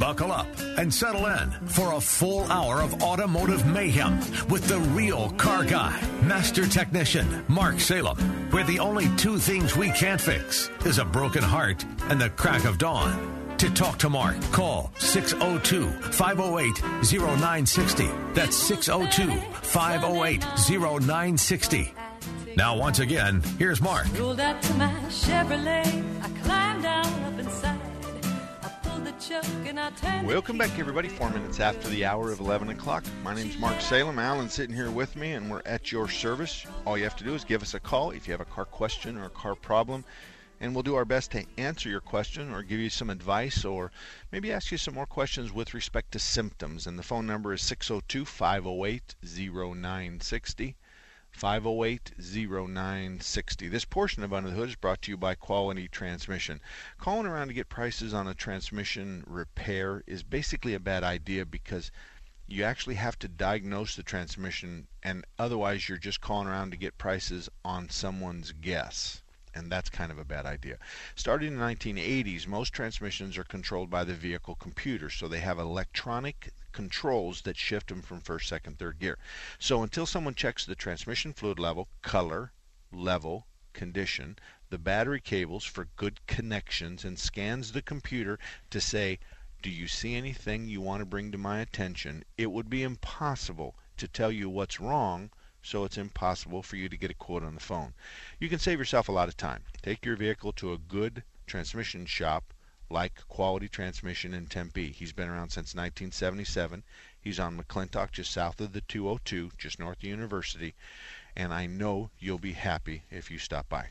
Buckle up and settle in for a full hour of automotive mayhem with the real car guy, master technician, Mark Salem, where the only two things we can't fix is a broken heart and the crack of dawn. To talk to Mark, call 602 508 0960. That's 602 508 0960. Now, once again, here's Mark. Rolled up to my Chevrolet. I climbed down up inside. Welcome back, everybody. Four minutes after the hour of 11 o'clock. My name's Mark Salem. Alan's sitting here with me, and we're at your service. All you have to do is give us a call if you have a car question or a car problem, and we'll do our best to answer your question or give you some advice or maybe ask you some more questions with respect to symptoms. And the phone number is 602 508 0960. 508-0960. This portion of Under the Hood is brought to you by Quality Transmission. Calling around to get prices on a transmission repair is basically a bad idea because you actually have to diagnose the transmission and otherwise you're just calling around to get prices on someone's guess. And that's kind of a bad idea. Starting in the 1980s, most transmissions are controlled by the vehicle computer, so they have electronic controls that shift them from first, second, third gear. So until someone checks the transmission fluid level, color, level, condition, the battery cables for good connections, and scans the computer to say, do you see anything you want to bring to my attention? It would be impossible to tell you what's wrong, so it's impossible for you to get a quote on the phone. You can save yourself a lot of time. Take your vehicle to a good transmission shop like Quality Transmission in Tempe. He's been around since 1977. He's on McClintock, just south of the 202, just north of University. And I know you'll be happy if you stop by.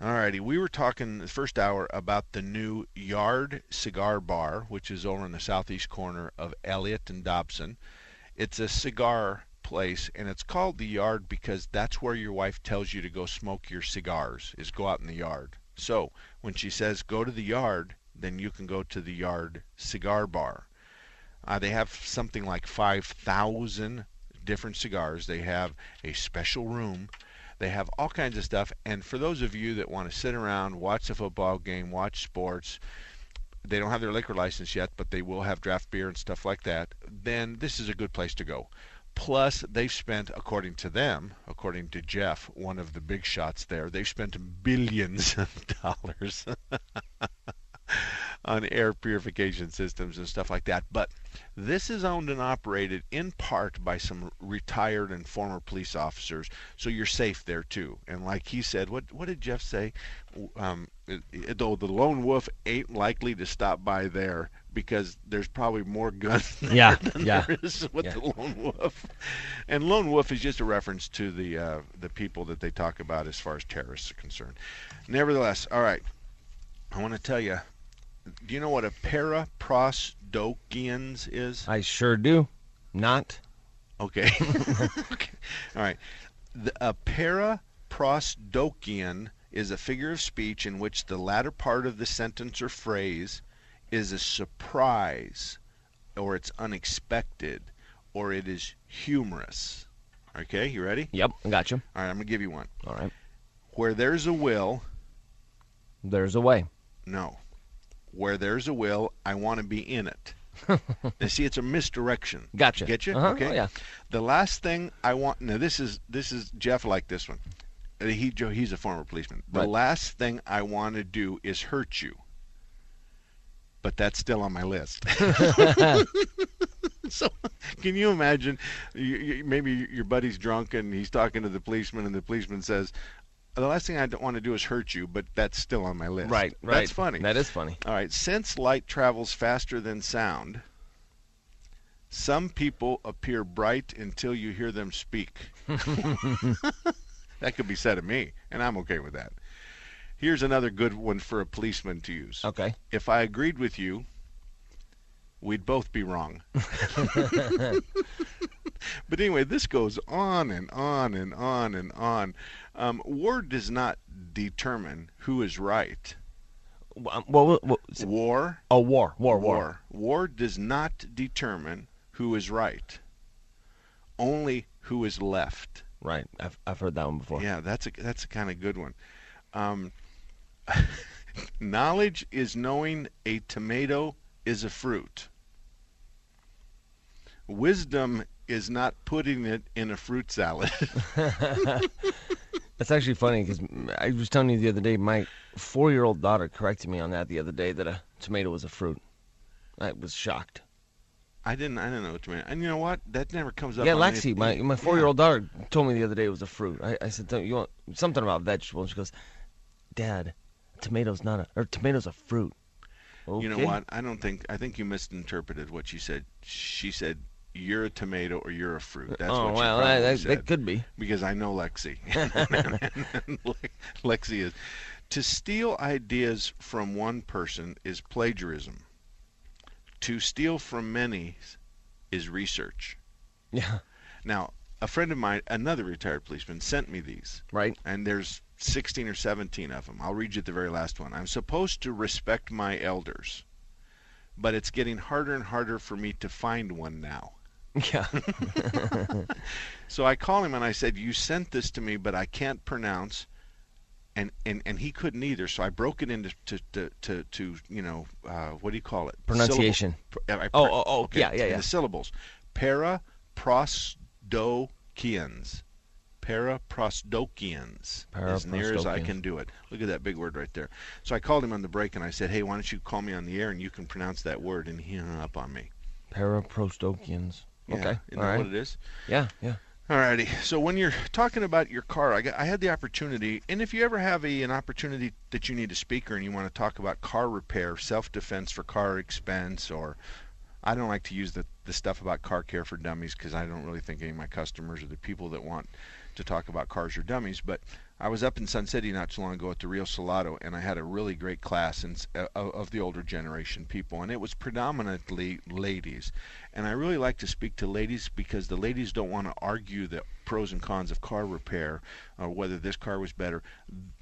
Alrighty, we were talking the first hour about the new Yard Cigar Bar, which is over in the southeast corner of Elliott and Dobson. It's a cigar place and it's called the yard because that's where your wife tells you to go smoke your cigars is go out in the yard so when she says go to the yard then you can go to the yard cigar bar. Uh, they have something like 5000 different cigars. They have a special room. They have all kinds of stuff. And for those of you that want to sit around watch a football game watch sports they don't have their liquor license yet, but they will have draft beer and stuff like that, then this is a good place to go. Plus, they've spent, according to them, according to Jeff, one of the big shots there, they've spent billions of dollars on air purification systems and stuff like that. But this is owned and operated in part by some retired and former police officers, so you're safe there too. And like he said, what what did Jeff say? Um, though the lone wolf ain't likely to stop by there because there's probably more guns there Yeah, than yeah, there is with yeah. the lone wolf. And lone wolf is just a reference to the uh, the people that they talk about as far as terrorists are concerned. Nevertheless, all right, I want to tell you. Do you know what a paraprosdokians is? I sure do. Not. Okay. okay. All right. The, a paraprosdokian is a figure of speech in which the latter part of the sentence or phrase is a surprise, or it's unexpected, or it is humorous. Okay, you ready? Yep, I got you. All right, I'm going to give you one. All right. Where there's a will, There's a way. no. Where there's a will, I want to be in it. now, see, it's a misdirection. Gotcha. Get you? Uh-huh, Okay. oh, yeah. The last thing I want now this is this is Jeff like this one. He Joe he's a former policeman. The Right. last thing I want to do is hurt you. But that's still on my list. so, can you imagine? You, you, maybe your buddy's drunk and he's talking to the policeman, and the policeman says, "The last thing I don't want to do is hurt you, but that's still on my list." Right, right. That's funny. That is funny. All right, since light travels faster than sound, some people appear bright until you hear them speak. that could be said of me, and I'm okay with that. Here's another good one for a policeman to use. Okay. If I agreed with you, we'd both be wrong. but anyway, this goes on and on and on and on. Um, war does not determine who is right. Well, well, well, s- War, oh, war, war, war. war, war does not determine who is right. Only who is left. Right. I've I've heard that one before. Yeah, that's a that's a kind of good one. Um, knowledge is knowing a tomato is a fruit. Wisdom is not putting it in a fruit salad. That's actually funny because I was telling you the other day, my four-year-old daughter corrected me on that the other day that a tomato was a fruit. I was shocked. I didn't I didn't know what tomato. And you know what? That never comes up. yeah, Lexi, my my four-year-old daughter told me the other day it was a fruit. I, I said, "Don't you want something about vegetable?" And she goes, "Dad, tomato's not a or tomato's a fruit." Okay. You know what? I don't think I think you misinterpreted what she said. She said you're a tomato or you're a fruit. That's oh what she well, probably that, that, said. that could be. because I know Lexi. Lexi is. To steal ideas from one person is plagiarism. To steal from many is research. Yeah. Now, a friend of mine, another retired policeman, sent me these, Right. and there's 16 or 17 of them. I'll read you the very last one. I'm supposed to respect my elders, but it's getting harder and harder for me to find one now. Yeah. So I call him and I said, "You sent this to me, but I can't pronounce." And, and, and he couldn't either, so I broke it into to, to, to, to you know uh, what do you call it? Pronunciation. Syllable- I- I Oh, oh, oh, okay, yeah, yeah, yeah. The syllables. Para prosdokians. Para prosdokians. As near as I can do it. Look at that big word right there. So I called him on the break and I said, "Hey, why don't you call me on the air and you can pronounce that word?" And he hung up on me. Paraprostokians. Yeah, Okay. Isn't All that right. what it is? Yeah. Yeah. Alrighty. So when you're talking about your car, I, got, I had the opportunity, and if you ever have a, an opportunity that you need a speaker and you want to talk about car repair, self-defense for car expense, or I don't like to use the, the stuff about car care for dummies because I don't really think any of my customers or the people that want to talk about cars or dummies. But I was up in Sun City not too long ago at the Rio Salado, and I had a really great class in, uh, of, the older generation people, and it was predominantly ladies. And I really like to speak to ladies because the ladies don't want to argue the pros and cons of car repair or whether this car was better.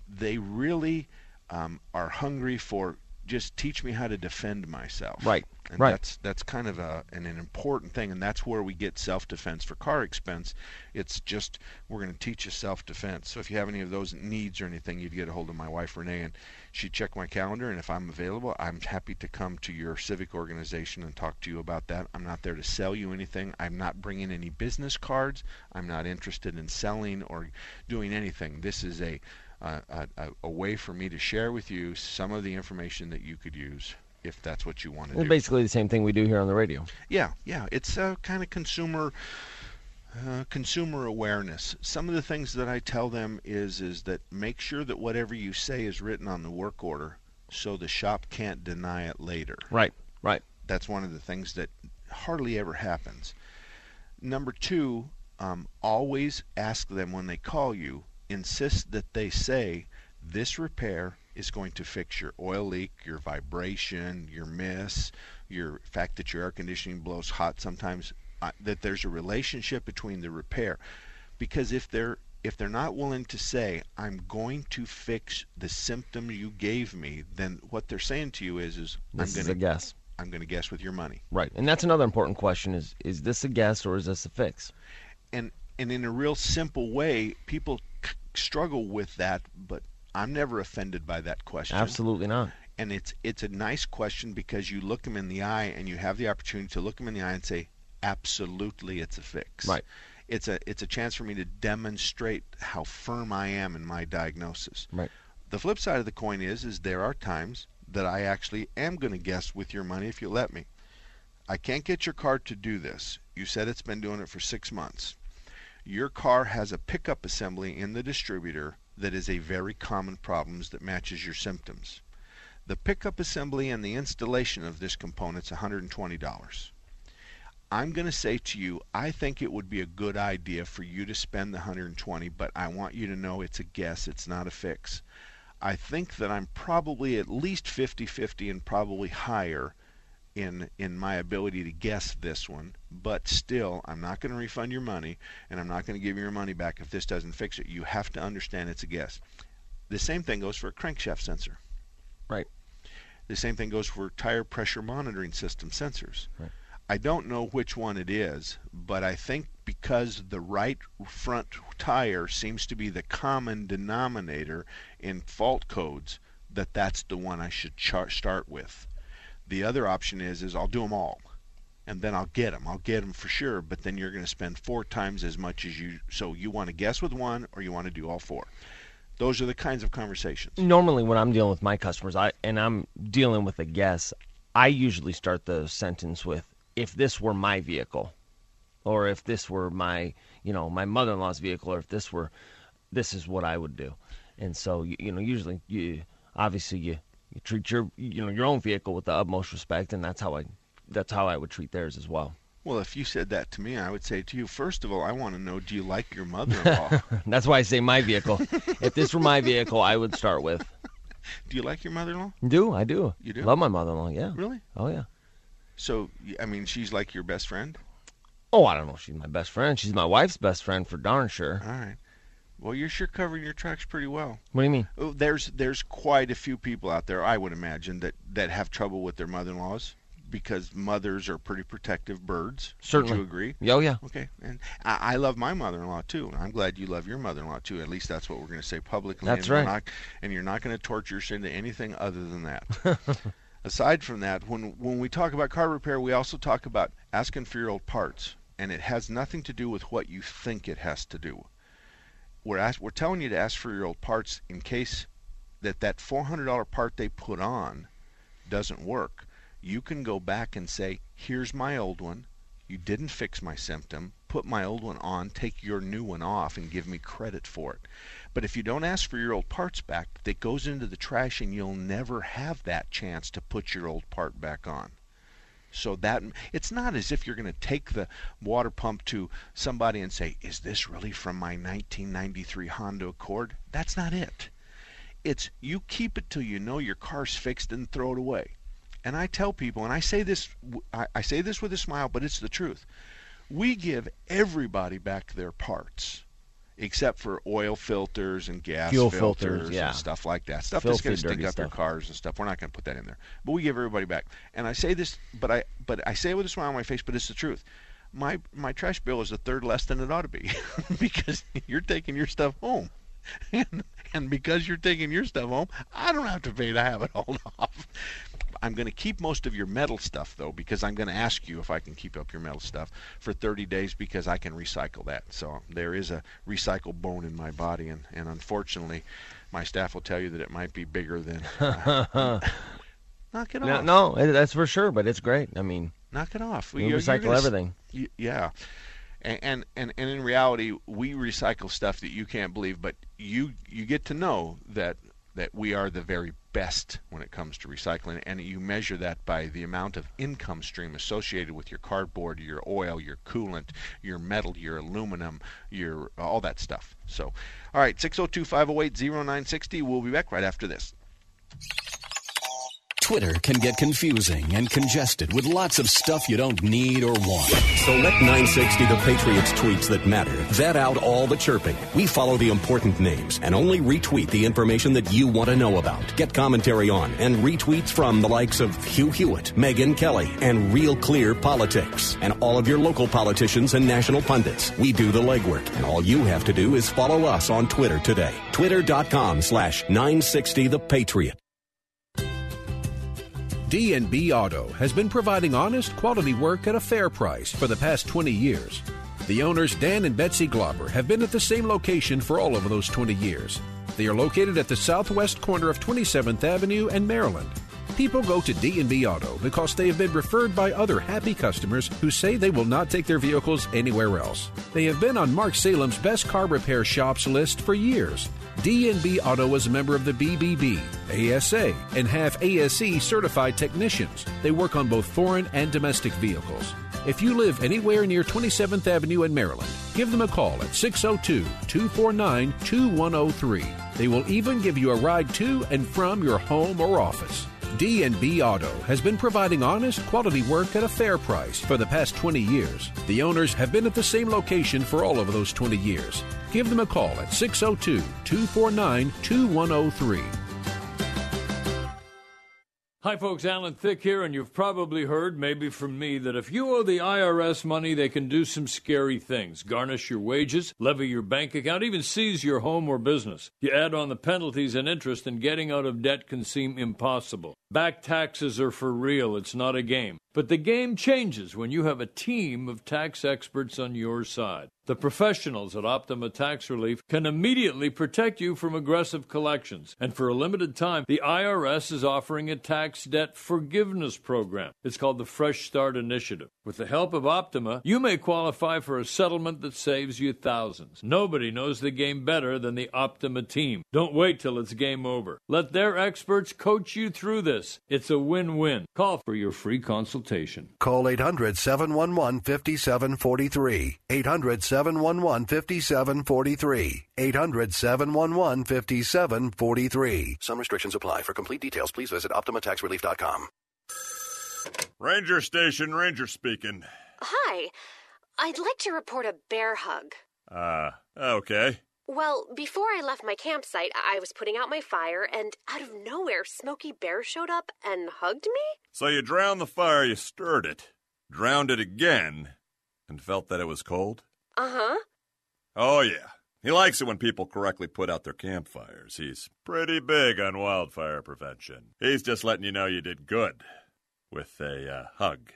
They really um, are hungry for just teach me how to defend myself. Right, And right. that's that's kind of a, an, an important thing, and that's where we get self-defense for car expense. It's just we're going to teach you self-defense. So if you have any of those needs or anything, you'd get a hold of my wife Renee, and she'd check my calendar, and if I'm available, I'm happy to come to your civic organization and talk to you about that. I'm not there to sell you anything. I'm not bringing any business cards. I'm not interested in selling or doing anything. This is a uh, a, a, a way for me to share with you some of the information that you could use if that's what you want to It's do. basically the same thing we do here on the radio. Yeah, yeah, it's a kind of consumer uh, consumer awareness. Some of the things that I tell them is is that make sure that whatever you say is written on the work order, so the shop can't deny it later. Right. Right. That's one of the things that hardly ever happens. Number two, um, always ask them when they call you, insist that they say, this repair is going to fix your oil leak, your vibration, your miss, your fact that your air conditioning blows hot sometimes, uh, that there's a relationship between the repair. Because if they're if they're not willing to say I'm going to fix the symptom you gave me, then what they're saying to you is is This I'm going to guess. I'm going to guess with your money. Right. And that's another important question is is this a guess or is this a fix? and and in a real simple way, people struggle with that, but I'm never offended by that question. Absolutely not. And it's it's a nice question because you look them in the eye and you have the opportunity to look them in the eye and say, absolutely, it's a fix. Right. It's a it's a chance for me to demonstrate how firm I am in my diagnosis. Right. The flip side of the coin is is there are times that I actually am going to guess with your money if you let me. I can't get your car to do this. You said it's been doing it for six months. Your car has a pickup assembly in the distributor that is a very common problem that matches your symptoms. The pickup assembly and the installation of this component is $120. I'm going to say to you, I think it would be a good idea for you to spend the 120, but I want you to know it's a guess, it's not a fix. I think that I'm probably at least 50-50 and probably higher in in my ability to guess this one, but still, I'm not going to refund your money, and I'm not going to give you your money back if this doesn't fix it. You have to understand it's a guess. The same thing goes for a crankshaft sensor. Right. The same thing goes for tire pressure monitoring system sensors. Right. I don't know which one it is, but I think because the right front tire seems to be the common denominator in fault codes, that that's the one I should char- start with. The other option is is I'll do them all, and then I'll get them. I'll get them for sure, but then you're going to spend four times as much as you. So you want to guess with one, or you want to do all four. Those are the kinds of conversations. Normally, when I'm dealing with my customers, I and I'm dealing with a guess, I usually start the sentence with, "If this were my vehicle, or if this were my, you know, my mother-in-law's vehicle, or if this were, this is what I would do." And so, you, you know, usually you obviously you you treat your you know your own vehicle with the utmost respect, and that's how I that's how I would treat theirs as well. Well, if you said that to me, I would say to you, first of all, I want to know, do you like your mother-in-law? That's why I say my vehicle. if this were my vehicle, I would start with. do you like your mother-in-law? Do I do? You do? Love my mother-in-law. Yeah. Really? Oh yeah. So, I mean, she's like your best friend? Oh, I don't know. She's my best friend. She's my wife's best friend for darn sure. All right. Well, you're sure covering your tracks pretty well. What do you mean? Oh, There's there's quite a few people out there, I would imagine, that, that have trouble with their mother-in-laws because mothers are pretty protective birds. Certainly. Would you agree? Oh yeah. Okay. And I, I love my mother-in-law too. and I'm glad you love your mother-in-law too. At least that's what we're going to say publicly. That's and right. Not, and you're not going to torture us into anything other than that. Aside from that, when when we talk about car repair, we also talk about asking for your old parts, and it has nothing to do with what you think it has to do. We're ask, we're telling you to ask for your old parts in case that that $400 part they put on doesn't work. You can go back and say, "Here's my old one. You didn't fix my symptom. Put my old one on, take your new one off, and give me credit for it." But if you don't ask for your old parts back, that goes into the trash, and you'll never have that chance to put your old part back on. So that it's not as if you're going to take the water pump to somebody and say, "Is this really from my 1993 Honda Accord?" That's not it. It's you keep it till you know your car's fixed and throw it away. And I tell people, and I say this, I, I say this with a smile, but it's the truth. We give everybody back their parts, except for oil filters and gas Fuel filters, filters, yeah. and stuff like that. Stuff that's going to Filthy, stink up your cars and stuff. We're not going to put that in there. But we give everybody back. And I say this, but I but I say it with a smile on my face, but it's the truth. My my trash bill is a third less than it ought to be because you're taking your stuff home. And, and because you're taking your stuff home, I don't have to pay to have it hauled off. I'm going to keep most of your metal stuff though, because I'm going to ask you if I can keep up your metal stuff for 30 days because I can recycle that. So there is a recycle bone in my body, and, and unfortunately, my staff will tell you that it might be bigger than. uh, knock it No, off. no, it- that's for sure. But it's great. I mean, Knock it off. we you're recycle gonna everything. Yeah and, and and and in reality we recycle stuff that you can't believe but you you get to know that that we are the very best when it comes to recycling and you measure that by the amount of income stream associated with your cardboard your oil your coolant your metal your aluminum your uh, all that stuff. So all right 602-508-0960 we'll be back right after this Twitter can get confusing and congested with lots of stuff you don't need or want. So let 960 The Patriots tweets that matter vet out all the chirping. We follow the important names and only retweet the information that you want to know about. Get commentary on and retweets from the likes of Hugh Hewitt, Megyn Kelly, and Real Clear Politics, and all of your local politicians and national pundits. We do the legwork, and all you have to do is follow us on Twitter today. Twitter.com slash 960 The Patriot. D&B Auto has been providing honest, quality work at a fair price for the past 20 years. The owners, Dan and Betsy Glauber, have been at the same location for all of those 20 years. They are located at the southwest corner of 27th Avenue and Maryland. People go to D&B Auto because they have been referred by other happy customers who say they will not take their vehicles anywhere else. They have been on Mark Salem's best car repair shops list for years. D&B Auto is a member of the BBB, ASA, and have ASE certified technicians. They work on both foreign and domestic vehicles. If you live anywhere near 27th Avenue in Maryland, give them a call at 602 249 2103. They will even give you a ride to and from your home or office. D&B Auto has been providing honest, quality work at a fair price for the past 20 years. The owners have been at the same location for all of those 20 years. Give them a call at 602 249 2103. Hi, folks. Alan Thicke here, and you've probably heard, maybe from me, that if you owe the IRS money, they can do some scary things garnish your wages, levy your bank account, even seize your home or business. You add on the penalties and interest, and getting out of debt can seem impossible. Back taxes are for real, it's not a game. But the game changes when you have a team of tax experts on your side. The professionals at Optima Tax Relief can immediately protect you from aggressive collections. And for a limited time, the IRS is offering a tax debt forgiveness program. It's called the Fresh Start Initiative. With the help of Optima, you may qualify for a settlement that saves you thousands. Nobody knows the game better than the Optima team. Don't wait till it's game over. Let their experts coach you through this. It's a win win. Call for your free consultation. Call 800 711 5743. 800 711 5743. 800 711 5743. Some restrictions apply. For complete details, please visit OptimaTaxRelief.com. Ranger Station, Ranger speaking. Hi. I'd like to report a bear hug. Uh, okay. Well, before I left my campsite, I was putting out my fire, and out of nowhere, Smokey Bear showed up and hugged me? So you drowned the fire, you stirred it, drowned it again, and felt that it was cold? Uh huh. Oh, yeah. He likes it when people correctly put out their campfires. He's pretty big on wildfire prevention. He's just letting you know you did good with a uh, hug.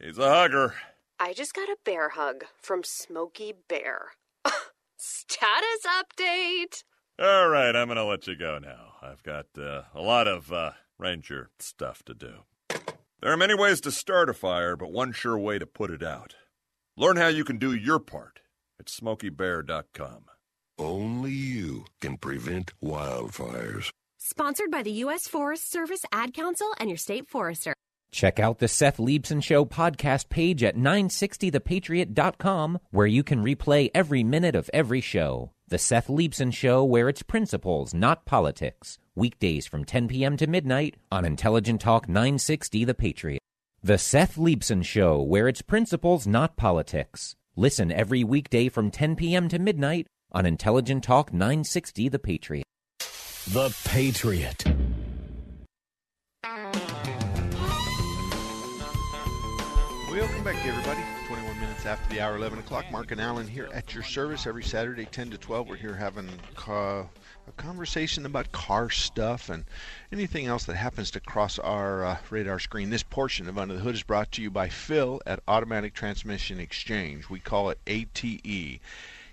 He's a hugger. I just got a bear hug from Smokey Bear. Status update. All right, I'm going to let you go now. I've got uh, a lot of uh, ranger stuff to do. There are many ways to start a fire, but one sure way to put it out. Learn how you can do your part at smokeybear.com. Only you can prevent wildfires. Sponsored by the U.S. Forest Service, Ad Council, and your state forester. Check out the Seth Leibsohn Show podcast page at 960thepatriot.com, where you can replay every minute of every show. The Seth Leibsohn Show, where it's principles, not politics. Weekdays from 10 p.m. to midnight on Intelligent Talk 960 The Patriot. The Seth Leibsohn Show, where it's principles, not politics. Listen every weekday from 10 p.m. to midnight on Intelligent Talk 960 The Patriot. The Patriot. Welcome back, everybody. 21 minutes after the hour, 11 o'clock. Mark and Allen here at your service every Saturday, 10 to 12. We're here having a conversation about car stuff and anything else that happens to cross our uh, radar screen. This portion of Under the Hood is brought to you by Phil at Automatic Transmission Exchange. We call it ATE.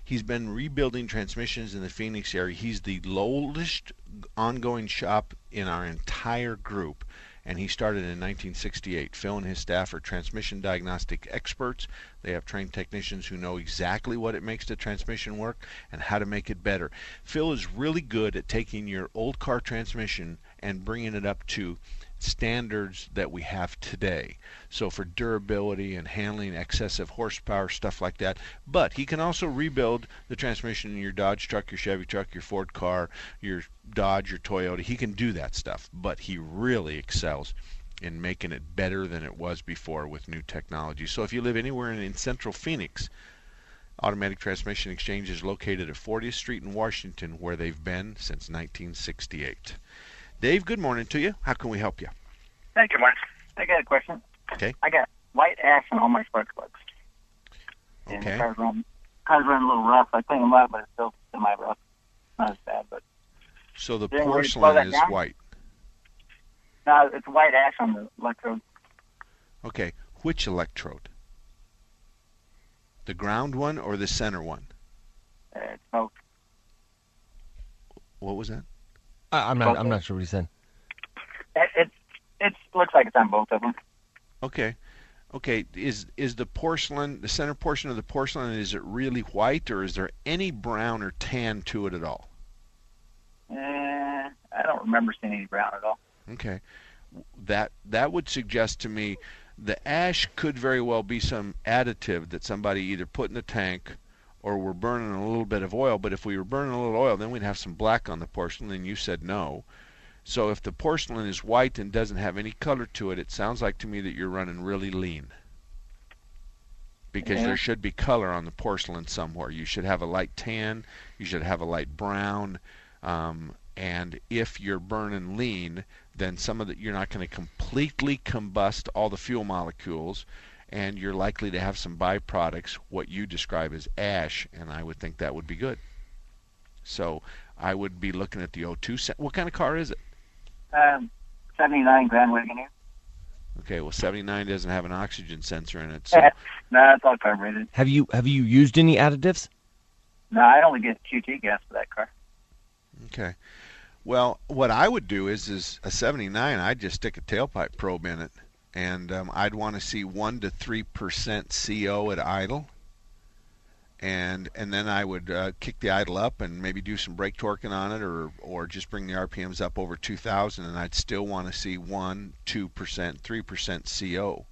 He's been rebuilding transmissions in the Phoenix area. He's the oldest ongoing shop in our entire group and he started in 1968. Phil and his staff are transmission diagnostic experts. They have trained technicians who know exactly what it makes the transmission work and how to make it better. Phil is really good at taking your old car transmission and bringing it up to standards that we have today. So for durability and handling excessive horsepower, stuff like that. But he can also rebuild the transmission in your Dodge truck, your Chevy truck, your Ford car, your Dodge, your Toyota. He can do that stuff. But he really excels in making it better than it was before with new technology. So if you live anywhere in, in central Phoenix, Automatic Transmission Exchange is located at 40th Street in Washington, where they've been since 1968. Dave, good morning to you. How can we help you? Thank you, Mark. I got a question. Okay. I got white ash on all my spark plugs. And Okay. the car's running, car's running a little rough. I cleaned them out, but it's still semi rough. Not as bad, but So the Is there any way to slow that porcelain is down? white. no, it's white ash on the electrode. Okay. Which electrode? The ground one or the center one? Uh, it's both. What was that? I, I'm not. I'm not sure what he said. It, it it looks like it's on both of them. Okay. Okay, is is the porcelain the center portion of the porcelain is it really white or is there any brown or tan to it at all? Eh, I don't remember seeing any brown at all. Okay. That that would suggest to me the ash could very well be some additive that somebody either put in the tank or we're burning a little bit of oil, but if we were burning a little oil then we'd have some black on the porcelain and you said no. So if the porcelain is white and doesn't have any color to it, it sounds like to me that you're running really lean. Because Yeah. there should be color on the porcelain somewhere. You should have a light tan, you should have a light brown, um, and if you're burning lean, then some of the you're not going to completely combust all the fuel molecules, and you're likely to have some byproducts, what you describe as ash, and I would think that would be good. So I would be looking at the O2. se- What kind of car is it? Um, 79 Grand Wagoneer. Okay, well 79 doesn't have an oxygen sensor in it, so no, it's all carbureted. Have you have you used any additives? No, I only get QT gas for that car. okay. Well, what I would do is is a 79. I'd just stick a tailpipe probe in it, and um, I'd want to see one to three percent CO at idle, and and then I would uh, kick the idle up and maybe do some brake torquing on it, or or just bring the RPMs up over 2,000, and I'd still want to see one, two percent, three percent CO.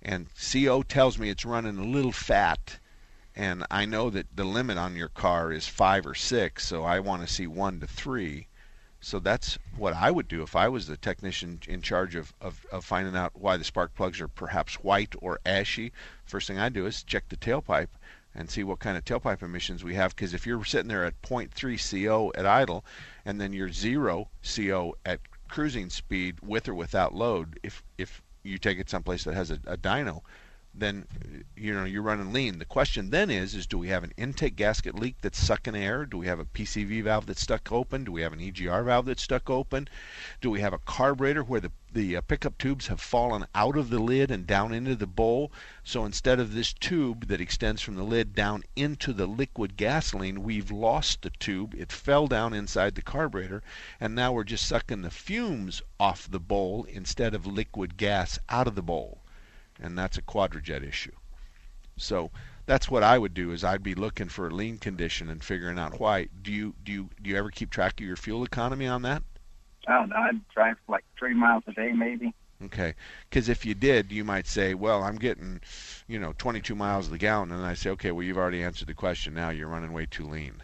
And CO tells me it's running a little fat, and I know that the limit on your car is five or six, so I want to see one to three. So that's what I would do if I was the technician in charge of, of, of finding out why the spark plugs are perhaps white or ashy. First thing I do is check the tailpipe and see what kind of tailpipe emissions we have. Because if you're sitting there at 0.3 CO at idle, and then you're zero CO at cruising speed with or without load, if if you take it someplace that has a, a dyno, then you know you're running lean. The question then is is do we have an intake gasket leak that's sucking air? Do we have a PCV valve that's stuck open? Do we have an EGR valve that's stuck open? Do we have a carburetor where the the uh, pickup tubes have fallen out of the lid and down into the bowl? So instead of this tube that extends from the lid down into the liquid gasoline, we've lost the tube. It fell down inside the carburetor, and now we're just sucking the fumes off the bowl instead of liquid gas out of the bowl and that's a quadrajet issue. So that's what I would do is I'd be looking for a lean condition and figuring out why. Do you do you do you ever keep track of your fuel economy on that? Don't know. I drive like three miles a day, maybe. Okay, because if you did, you might say, "Well, I'm getting, you know, 22 miles a the gallon," and I say, "Okay, well, you've already answered the question. Now you're running way too lean."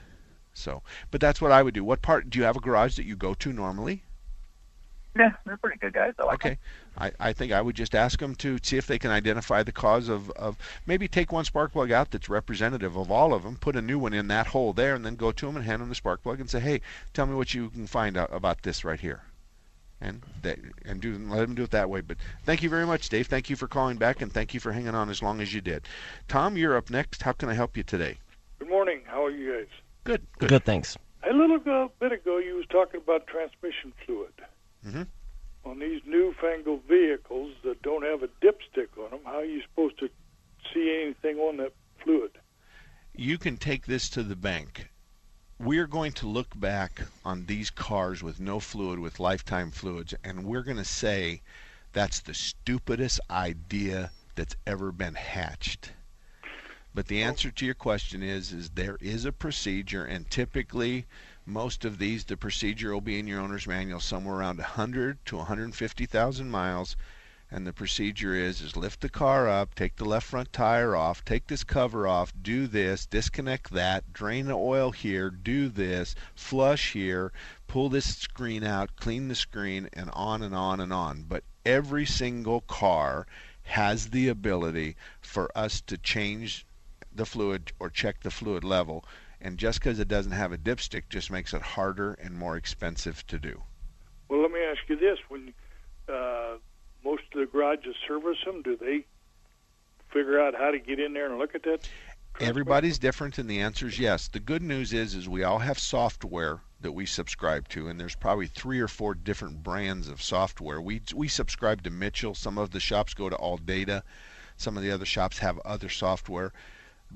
So, but that's what I would do. What part do you have a garage that you go to normally? Yeah, they're pretty good guys. I like Okay. I, I think I would just ask them to see if they can identify the cause of, of maybe take one spark plug out that's representative of all of them, put a new one in that hole there, and then go to them and hand them the spark plug and say, hey, tell me what you can find out about this right here. And they, and do let them do it that way. But thank you very much, Dave. Thank you for calling back, and thank you for hanging on as long as you did. Tom, you're up next. How can I help you today? Good morning. How are you guys? Good. Good, thanks. A little bit ago, you was talking about transmission fluid. Mm-hmm. On these newfangled vehicles that don't have a dipstick on them, how are you supposed to see anything on that fluid? you can take this to the bank. We're going to look back on these cars with no fluid, with lifetime fluids, and we're going to say that's the stupidest idea that's ever been hatched. But the answer to your question is is there is a procedure and typically most of these the procedure will be in your owner's manual somewhere around 100 to 150,000 miles and the procedure is is lift the car up, take the left front tire off, take this cover off, do this, disconnect that, drain the oil here, do this, flush here, pull this screen out, clean the screen and on and on and on. But every single car has the ability for us to change the fluid or check the fluid level and just because it doesn't have a dipstick just makes it harder and more expensive to do. Well, let me ask you this: When uh, most of the garages service them, do they figure out how to get in there and look at that? Everybody's different, and the answer is yes. The good news is, is we all have software that we subscribe to, and there's probably three or four different brands of software. We we subscribe to Mitchell. Some of the shops go to All Data. Some of the other shops have other software,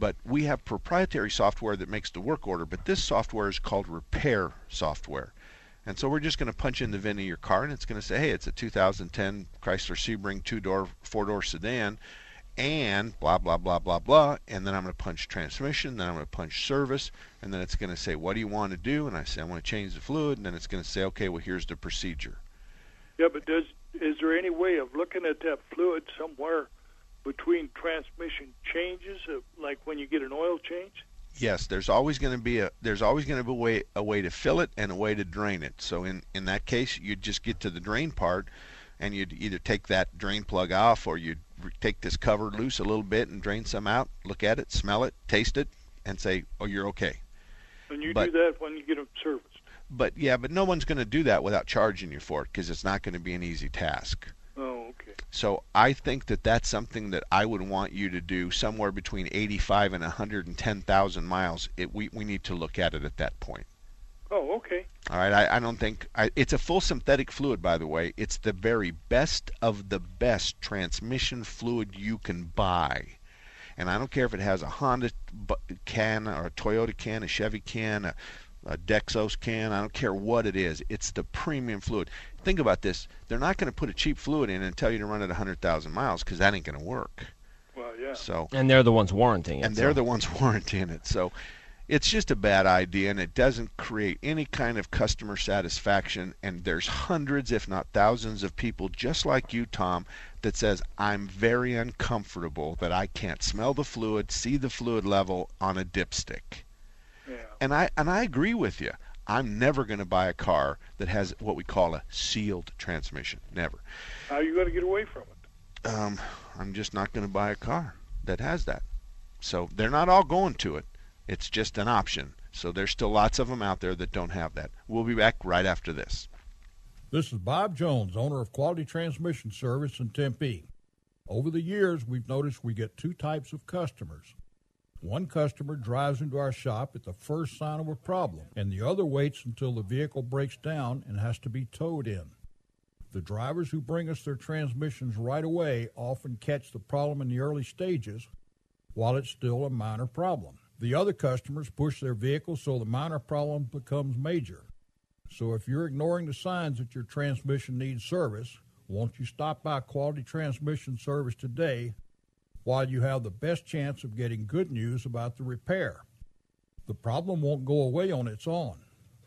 but we have proprietary software that makes the work order. But this software is called repair software. And so we're just going to punch in the VIN of your car, and it's going to say, hey, it's a 2010 Chrysler Sebring two-door, four-door sedan, and blah blah blah blah blah. And then I'm going to punch transmission, then I'm going to punch service, and then it's going to say, what do you want to do? And I say, I want to change the fluid, and then it's going to say, okay, well here's the procedure. Yeah, but does is there any way of looking at that fluid somewhere between transmission changes, uh, like when you get an oil change? Yes, there's always going to be a there's always going to be a way a way to fill it and a way to drain it. So in in that case, you'd just get to the drain part, and you'd either take that drain plug off or you'd take this cover loose a little bit and drain some out. Look at it, smell it, taste it, and say, "Oh, you're okay." And you But- do that when you get them serviced. But yeah, but no one's going to do that without charging you for it because it's not going to be an easy task. Okay. So I think that that's something that I would want you to do somewhere between 85 and 110,000 miles. It, we we need to look at it at that point. Oh, okay. All right, I, I don't think I, it's a full synthetic fluid, by the way. It's the very best of the best transmission fluid you can buy, and I don't care if it has a Honda can or a Toyota can, a Chevy can, a, a Dexos can. I don't care what it is. It's the premium fluid. Think about this: they're not going to put a cheap fluid in and tell you to run it 100,000 miles because that ain't going to work. Well, yeah. So And they're the ones warranting it. and they're so- the ones warranting it. So it's just a bad idea, and it doesn't create any kind of customer satisfaction. And there's hundreds, if not thousands, of people just like you, Tom, that says I'm very uncomfortable that I can't smell the fluid, see the fluid level on a dipstick. Yeah. And I and I agree with you. I'm never going to buy a car that has what we call a sealed transmission. Never. How are you got to get away from it? Um, I'm just not going to buy a car that has that. So they're not all going to it. It's just an option. So there's still lots of them out there that don't have that. We'll be back right after this. This is Bob Jones, owner of Quality Transmission Service in Tempe. Over the years, we've noticed we get two types of customers. One customer drives into our shop at the first sign of a problem, and the other waits until the vehicle breaks down and has to be towed in. The drivers who bring us their transmissions right away often catch the problem in the early stages while it's still a minor problem. The other customers push their vehicle so the minor problem becomes major. So if you're ignoring the signs that your transmission needs service, won't you stop by Quality Transmission Service today while you have the best chance of getting good news about the repair? The problem won't go away on its own.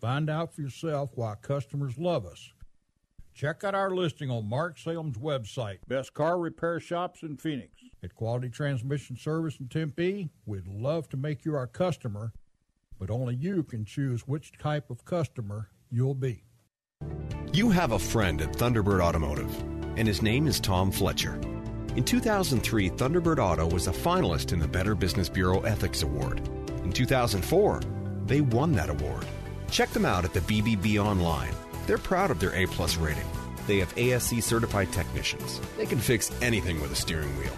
Find out for yourself why customers love us. Check out our listing on Mark Salem's website, Best Car Repair Shops in Phoenix. At Quality Transmission Service in Tempe, we'd love to make you our customer, but only you can choose which type of customer you'll be. You have a friend at Thunderbird Automotive, and his name is Tom Fletcher. In 2003, Thunderbird Auto was a finalist in the Better Business Bureau Ethics Award. In 2004, they won that award. Check them out at the BBB online. They're proud of their A plus rating. They have ASC certified technicians. They can fix anything with a steering wheel.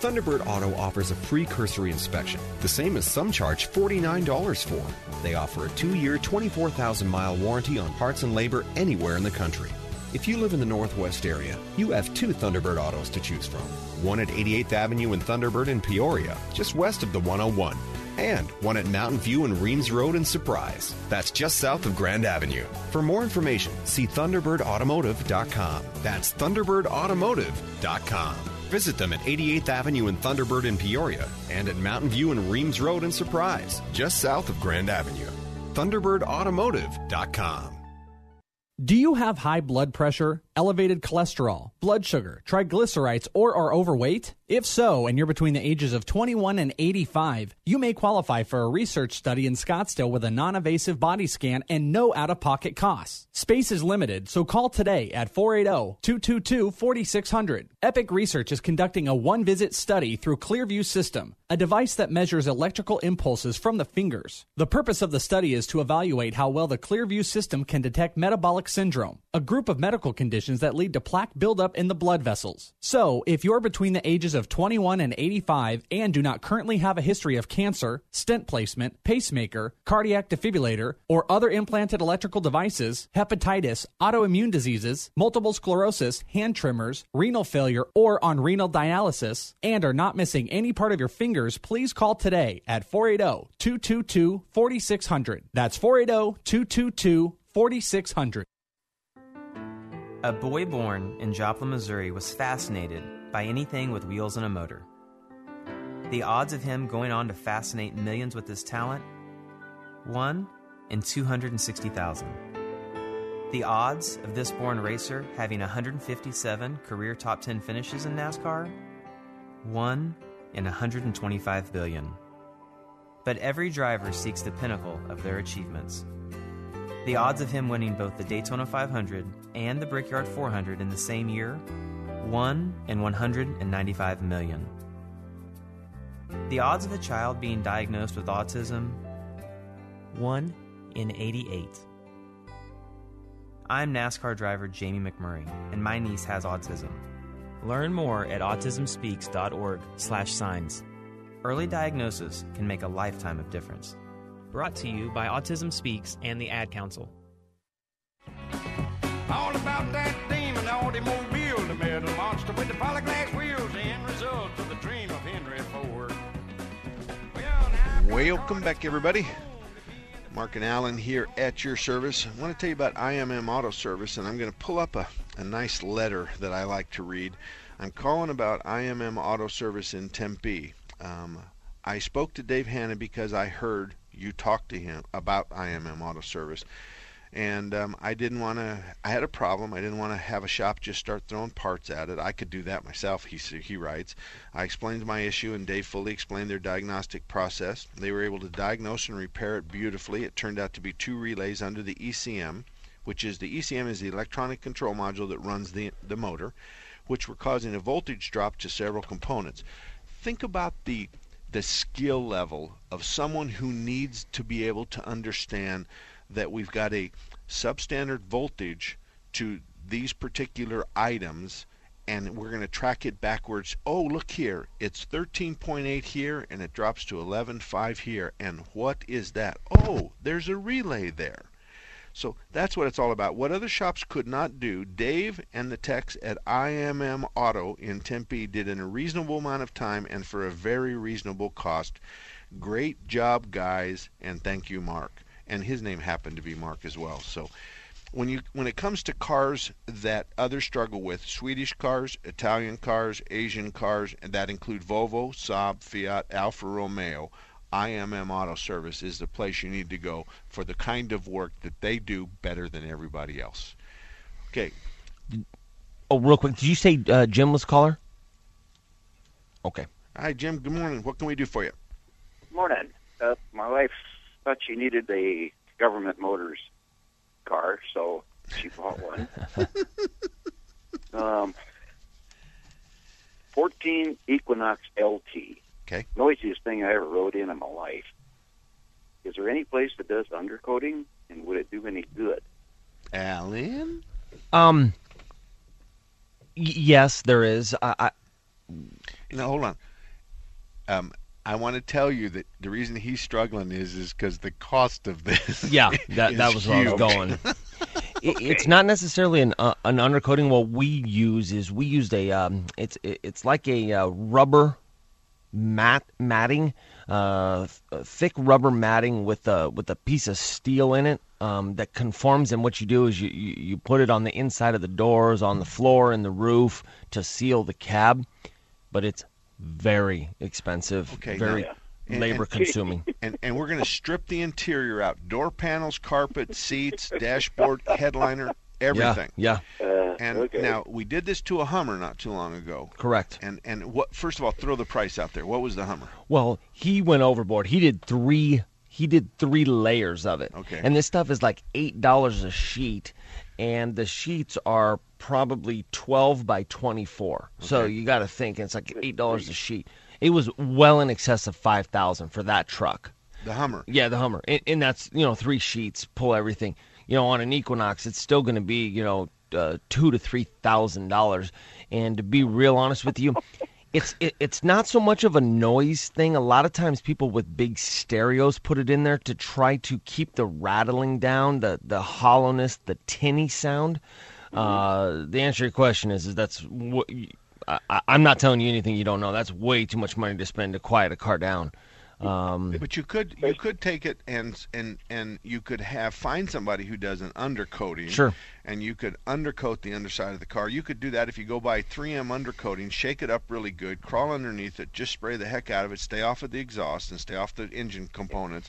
Thunderbird Auto offers a free cursory inspection, the same as some charge $49 for. They offer a two year, 24,000 mile warranty on parts and labor anywhere in the country. If you live in the Northwest area, you have two Thunderbird autos to choose from one at 88th Avenue in Thunderbird in Peoria, just west of the 101, and one at Mountain View and Reems Road in Surprise. That's just south of Grand Avenue. For more information, see ThunderbirdAutomotive.com. That's ThunderbirdAutomotive.com. Visit them at 88th Avenue in Thunderbird in Peoria and at Mountain View and Reems Road in Surprise, just south of Grand Avenue. ThunderbirdAutomotive.com. Do you have high blood pressure, elevated cholesterol, blood sugar, triglycerides, or are overweight? If so, and you're between the ages of 21 and 85, you may qualify for a research study in Scottsdale with a non invasive body scan and no out of pocket costs. Space is limited, so call today at 480 222 4600. Epic Research is conducting a one visit study through Clearview System, a device that measures electrical impulses from the fingers. The purpose of the study is to evaluate how well the Clearview system can detect metabolic syndrome, a group of medical conditions that lead to plaque buildup in the blood vessels. So, if you're between the ages of 21 and 85 and do not currently have a history of cancer, stent placement, pacemaker, cardiac defibrillator, or other implanted electrical devices, hepatitis, autoimmune diseases, multiple sclerosis, hand tremors, renal failure, or on renal dialysis, and are not missing any part of your fingers, please call today at 480 222 4600. That's 480 222 4600. A boy born in Joplin, Missouri was fascinated by anything with wheels and a motor. The odds of him going on to fascinate millions with his talent? 1 in 260,000. The odds of this born racer having 157 career top 10 finishes in NASCAR? 1 in 125 billion. but every driver seeks the pinnacle of their achievements. The odds of him winning both the Daytona 500 and the Brickyard 400 in the same year 1 in 195 million. The odds of a child being diagnosed with autism 1 in 88. I'm NASCAR driver Jamie McMurray, and my niece has autism. Learn more at autismspeaks.org/signs. Early diagnosis can make a lifetime of difference. Brought to you by Autism Speaks and the Ad Council. All about that demon automobile, the metal monster with the polyglass wheels, the end result of the dream of Henry Ford. Welcome back, everybody. Mark and Allen here at your service. I want to tell you about IMM Auto Service, and I'm going to pull up a, a nice letter that I like to read. I'm calling about IMM Auto Service in Tempe. Um, I spoke to Dave Hanna because I heard you talk to him about IMM Auto Service. And um, I didn't want to, I had a problem. I didn't want to have a shop just start throwing parts at it. I could do that myself, he, he writes. I explained my issue, and Dave fully explained their diagnostic process. They were able to diagnose and repair it beautifully. It turned out to be two relays under the ECM, which is the ECM is the electronic control module that runs the, the motor, which were causing a voltage drop to several components. Think about the the skill level of someone who needs to be able to understand that we've got a substandard voltage to these particular items and we're going to track it backwards. Oh, look here. It's 13.8 here and it drops to 11.5 here. And what is that? Oh, there's a relay there. So that's what it's all about. What other shops could not do, Dave and the techs at IMM Auto in Tempe did in a reasonable amount of time and for a very reasonable cost. Great job, guys, and thank you, Mark. And his name happened to be Mark as well. So when you when it comes to cars that others struggle with, Swedish cars, Italian cars, Asian cars, and that include Volvo, Saab, Fiat, Alfa Romeo, IMM Auto Service is the place you need to go for the kind of work that they do better than everybody else. Okay. Oh, real quick, did you say uh, Jim was caller? Okay. Hi, Jim. Good morning. What can we do for you? Morning. Uh, my wife thought she needed a government motors car, so she bought one. um, 14 Equinox LT. Okay. Noisiest thing I ever rode in in my life. Is there any place that does undercoating, and would it do any good? Alan? Um. Y- yes, there is. I, I Now hold on. Um, I want to tell you that the reason he's struggling is is because the cost of this. Yeah, that that is was where I was huge. going. It, it's not necessarily an uh, an undercoating. What we use is we used a um, it's it, it's like a uh, rubber mat matting, uh, thick rubber matting with a with a piece of steel in it um, that conforms. And what you do is you, you you put it on the inside of the doors, on the floor, and the roof to seal the cab. But it's very expensive, Okay, very now- and- labor and- consuming. And and we're going to strip the interior out: door panels, carpet, seats, dashboard, headliner, everything. Yeah. And okay. now we did this to a Hummer not too long ago. Correct. And and what? First of all, throw the price out there. What was the Hummer? Well, he went overboard. He did three. He did three layers of it. Okay. And this stuff is like eight dollars a sheet, and the sheets are probably twelve by twenty-four. Okay. So you got to think it's like eight dollars a sheet. It was well in excess of five thousand for that truck. The Hummer. Yeah, the Hummer, and, and that's you know three sheets, pull everything. You know, on an Equinox, it's still going to be you know uh, two to three thousand dollars. And to be real honest with you, it's it, it's not so much of a noise thing. A lot of times, people with big stereos put it in there to try to keep the rattling down, the the hollowness, the tinny sound. Uh, the answer to your question is is that's what. I, I- I'm not telling you anything you don't know. That's way too much money to spend to quiet a car down. Um, But you could you could take it and and and you could have find somebody who does an undercoating. Sure. And you could undercoat the underside of the car. You could do that if you go buy 3M undercoating, shake it up really good, crawl underneath it, just spray the heck out of it, stay off of the exhaust and stay off the engine components.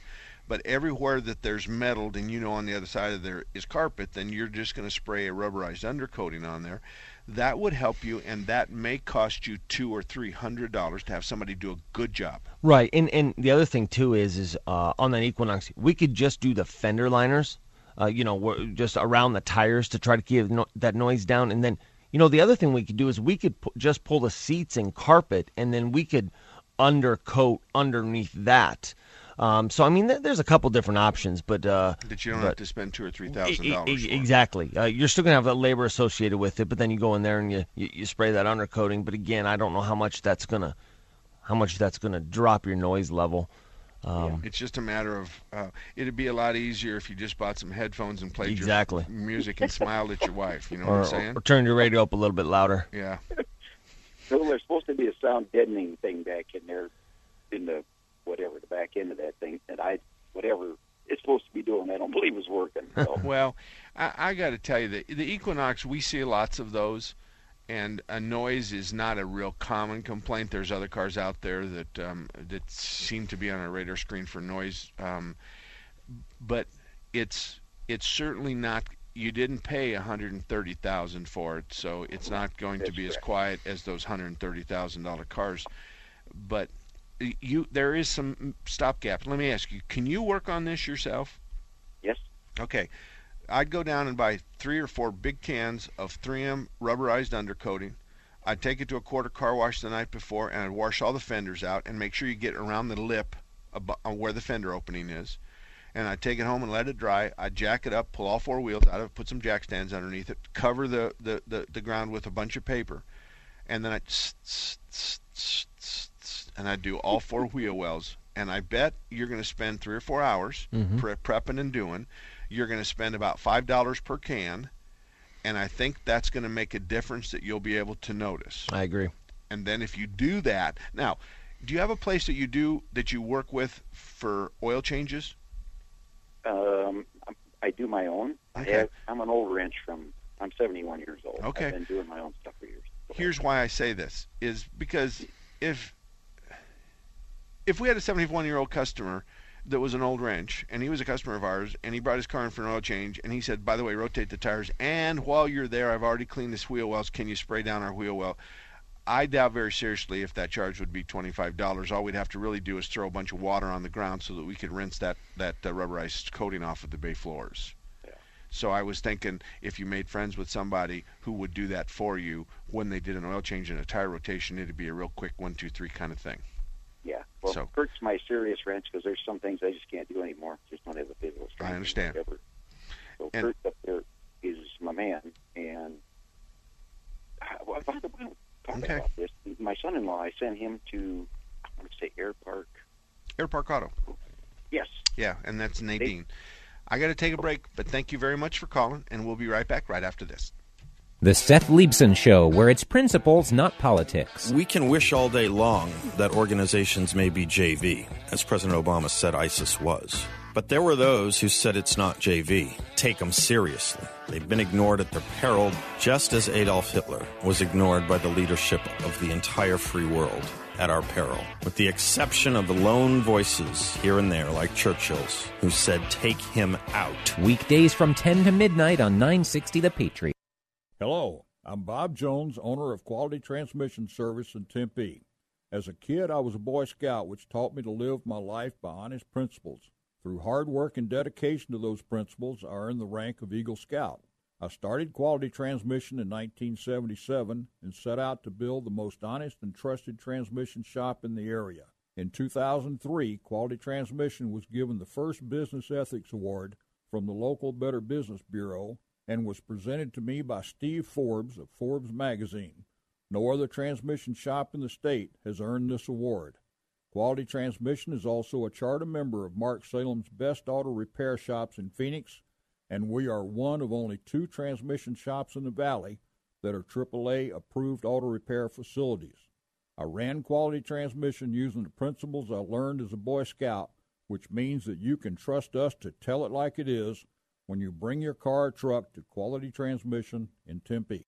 But everywhere that there's metalled and you know on the other side of there is carpet, then you're just going to spray a rubberized undercoating on there. That would help you, and that may cost you two or three hundred dollars to have somebody do a good job. Right, and and the other thing too is is uh, on that Equinox, we could just do the fender liners, uh, you know, just around the tires to try to keep that noise down, and then you know the other thing we could do is we could pu- just pull the seats and carpet, and then we could undercoat underneath that. Um, so I mean, there- there's a couple different options, but uh, That you don't but- have to spend two or three thousand dollars. e- Exactly. Uh, you're still gonna have that labor associated with it, but then you go in there and you, you, you spray that undercoating. But again, I don't know how much that's gonna how much that's gonna drop your noise level. Um, It's just a matter of uh, it'd be a lot easier if you just bought some headphones and played Exactly. your music and smiled at your wife. You know or, what I'm saying? or turn your radio up a little bit louder. Yeah. So there's supposed to be a sound deadening thing back in there, in the whatever the back end of that thing, and I whatever it's supposed to be doing, I don't believe is working. So. well, I, I got to tell you that the Equinox we see lots of those, and a noise is not a real common complaint. There's other cars out there that um, that seem to be on our radar screen for noise, um, but it's it's certainly not. You didn't pay 130,000 for it, so it's not going to be as quiet as those 130,000 dollar cars. But you there is some stopgap. Let me ask you: Can you work on this yourself? Yes. Okay. I'd go down and buy three or four big cans of 3M rubberized undercoating. I'd take it to a quarter car wash the night before, and I'd wash all the fenders out and make sure you get around the lip where the fender opening is. And I'd take it home and let it dry. I'd jack it up, pull all four wheels out of it, put some jack stands underneath it, cover the, the, the, the ground with a bunch of paper, and then I'd and I'd do all four wheel wells. And I bet you're going to spend three or four hours Mhm. pre- prepping and doing. You're going to spend about five dollars per can, and I think that's going to make a difference that you'll be able to notice. I agree. And then if you do that, now, do you have a place that you do that you work with for oil changes? Um, I do my own. I Okay. have, I'm an old wrench from. I'm 71 years old. Okay. I've been doing my own stuff for years. Here's why I say this is because if if we had a 71 year old customer that was an old wrench and he was a customer of ours and he brought his car in for an oil change and he said by the way rotate the tires and while you're there I've already cleaned this wheel wells. Can you spray down our wheel well? I doubt very seriously if that charge would be $25 all we'd have to really do is throw a bunch of water on the ground so that we could rinse that that uh, rubberized coating off of the bay floors. So I was thinking if you made friends with somebody who would do that for you when they did an oil change and a tire rotation, it'd be a real quick one, two, three kind of thing. Yeah. Well, So- Kurt's my serious wrench because there's some things I just can't do anymore. Just don't have the physical strength. I understand. Whatever. So And- Kurt up there is my man, and well, by the way, talking Okay. about this, my son-in-law, I sent him to I want to say Air Park. Air Park Auto. Yes. Yeah, and that's Nadine. I got to take a break, but thank you very much for calling, and we'll be right back right after this. The Seth Leibsohn Show, where it's principles, not politics. We can wish all day long that organizations may be JV, as President Obama said ISIS was. But there were those who said it's not JV. Take them seriously. They've been ignored at their peril, just as Adolf Hitler was ignored by the leadership of the entire free world at our peril, with the exception of the lone voices here and there, like Churchill's, who said, Take him out. Weekdays from 10 to midnight on 960 The Patriot. Hello, I'm Bob Jones, owner of Quality Transmission Service in Tempe. As a kid, I was a Boy Scout, which taught me to live my life by honest principles. Through hard work and dedication to those principles, I earned the rank of Eagle Scout. I started Quality Transmission in 1977 and set out to build the most honest and trusted transmission shop in the area. In 2003, Quality Transmission was given the first Business Ethics Award from the local Better Business Bureau and was presented to me by Steve Forbes of Forbes magazine. No other transmission shop in the state has earned this award. Quality Transmission is also a charter member of Mark Salem's Best Auto Repair Shops in Phoenix, and we are one of only two transmission shops in the valley that are AAA approved auto repair facilities. I ran Quality Transmission using the principles I learned as a Boy Scout, which means that you can trust us to tell it like it is when you bring your car or truck to Quality Transmission in Tempe.